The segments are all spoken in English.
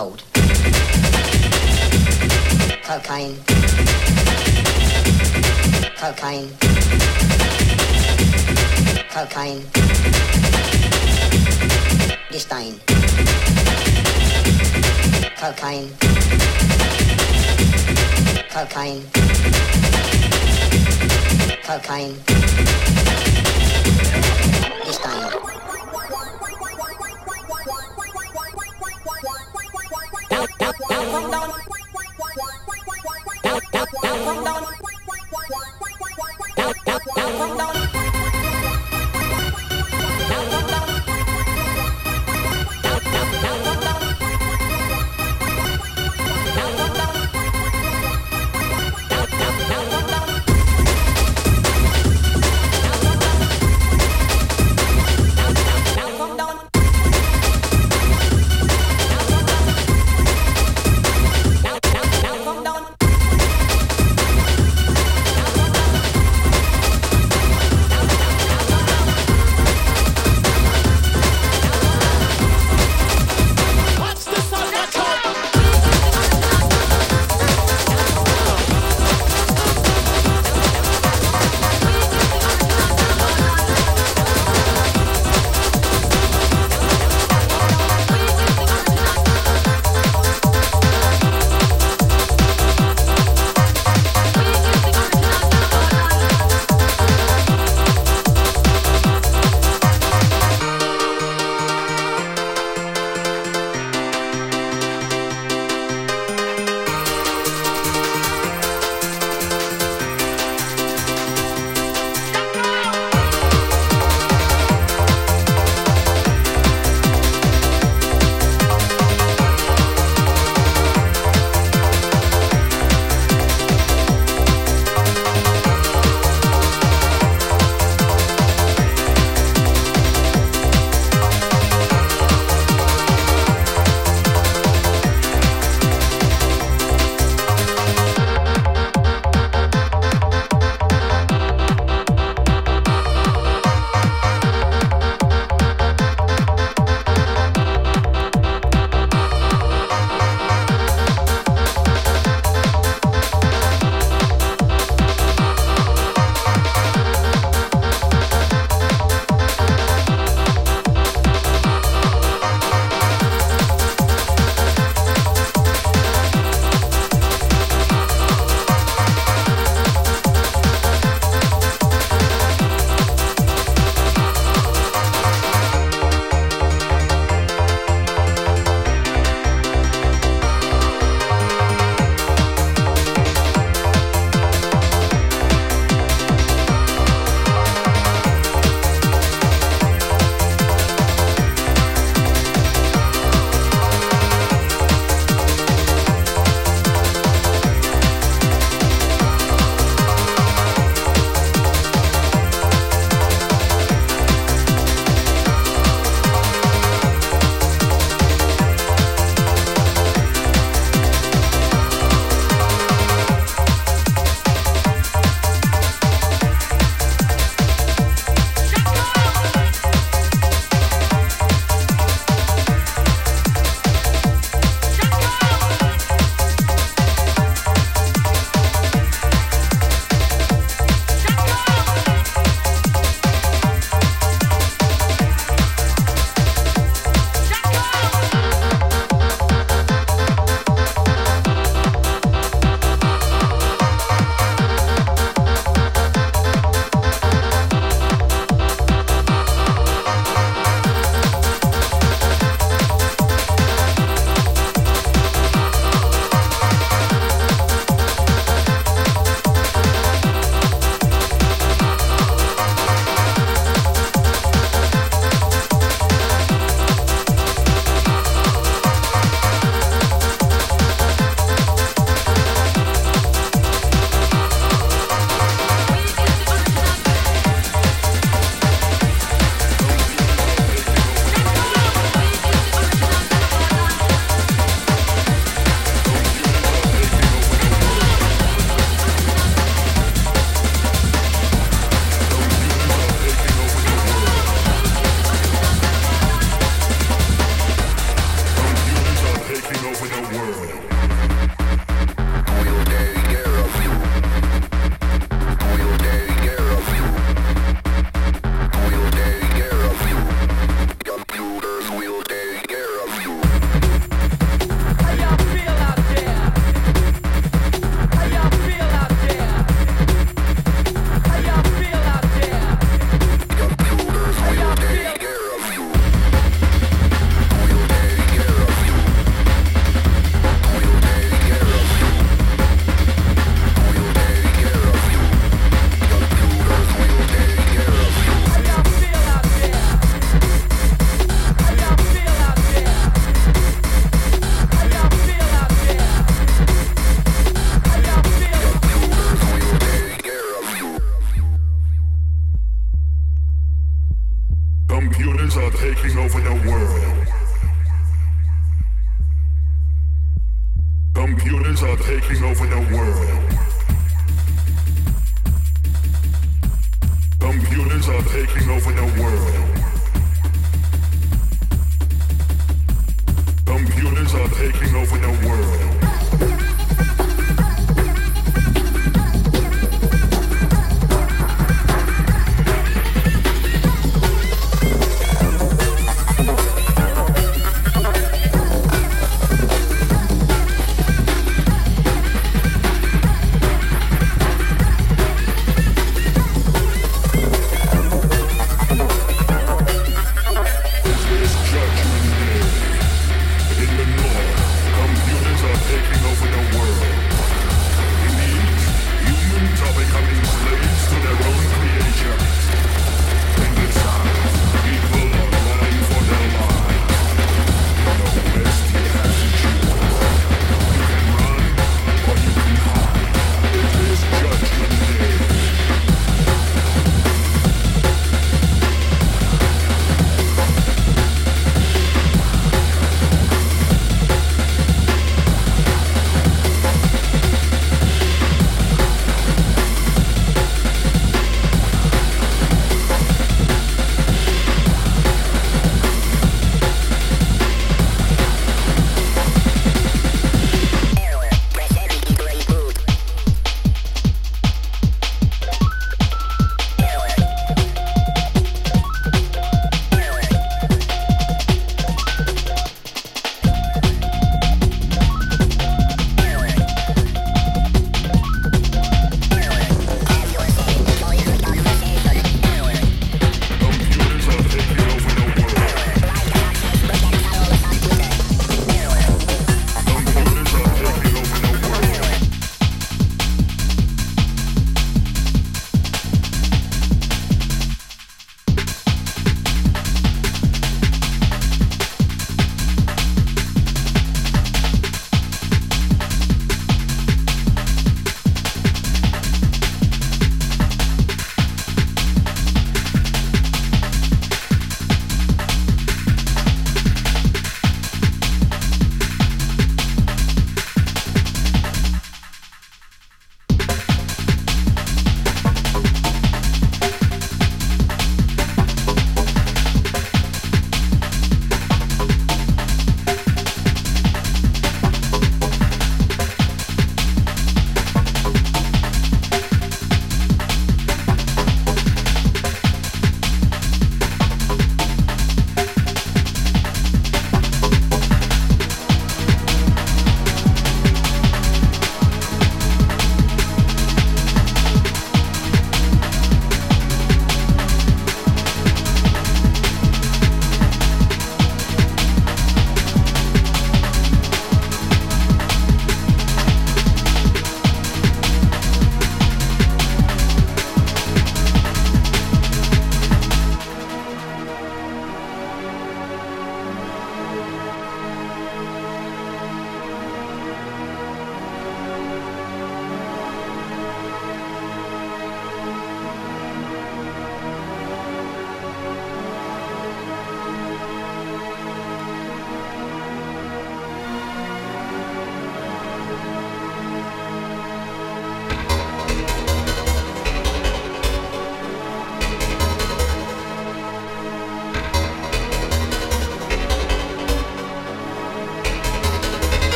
gold. Cocaine. Cocaine. Cocaine. Disdain. Cocaine. Cocaine. Cocaine.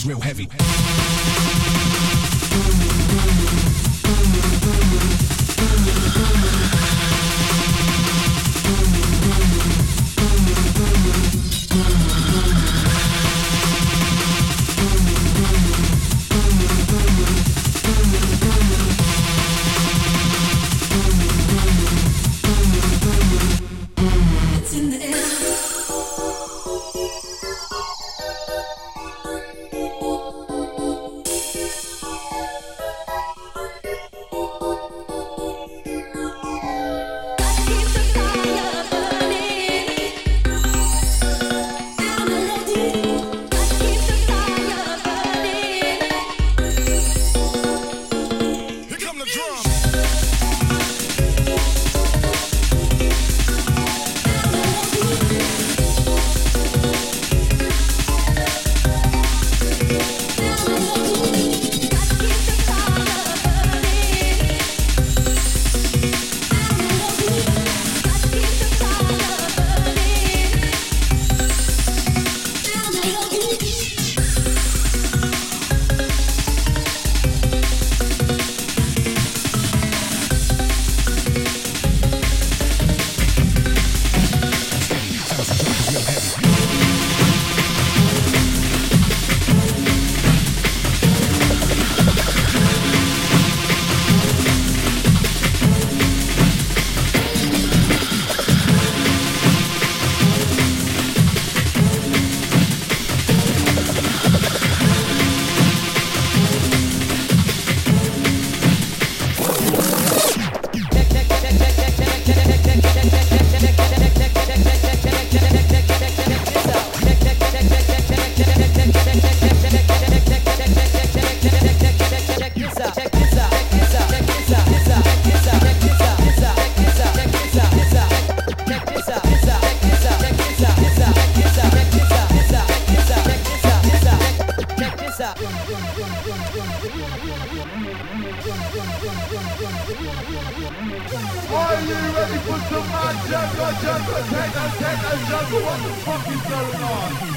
Is real heavy. on.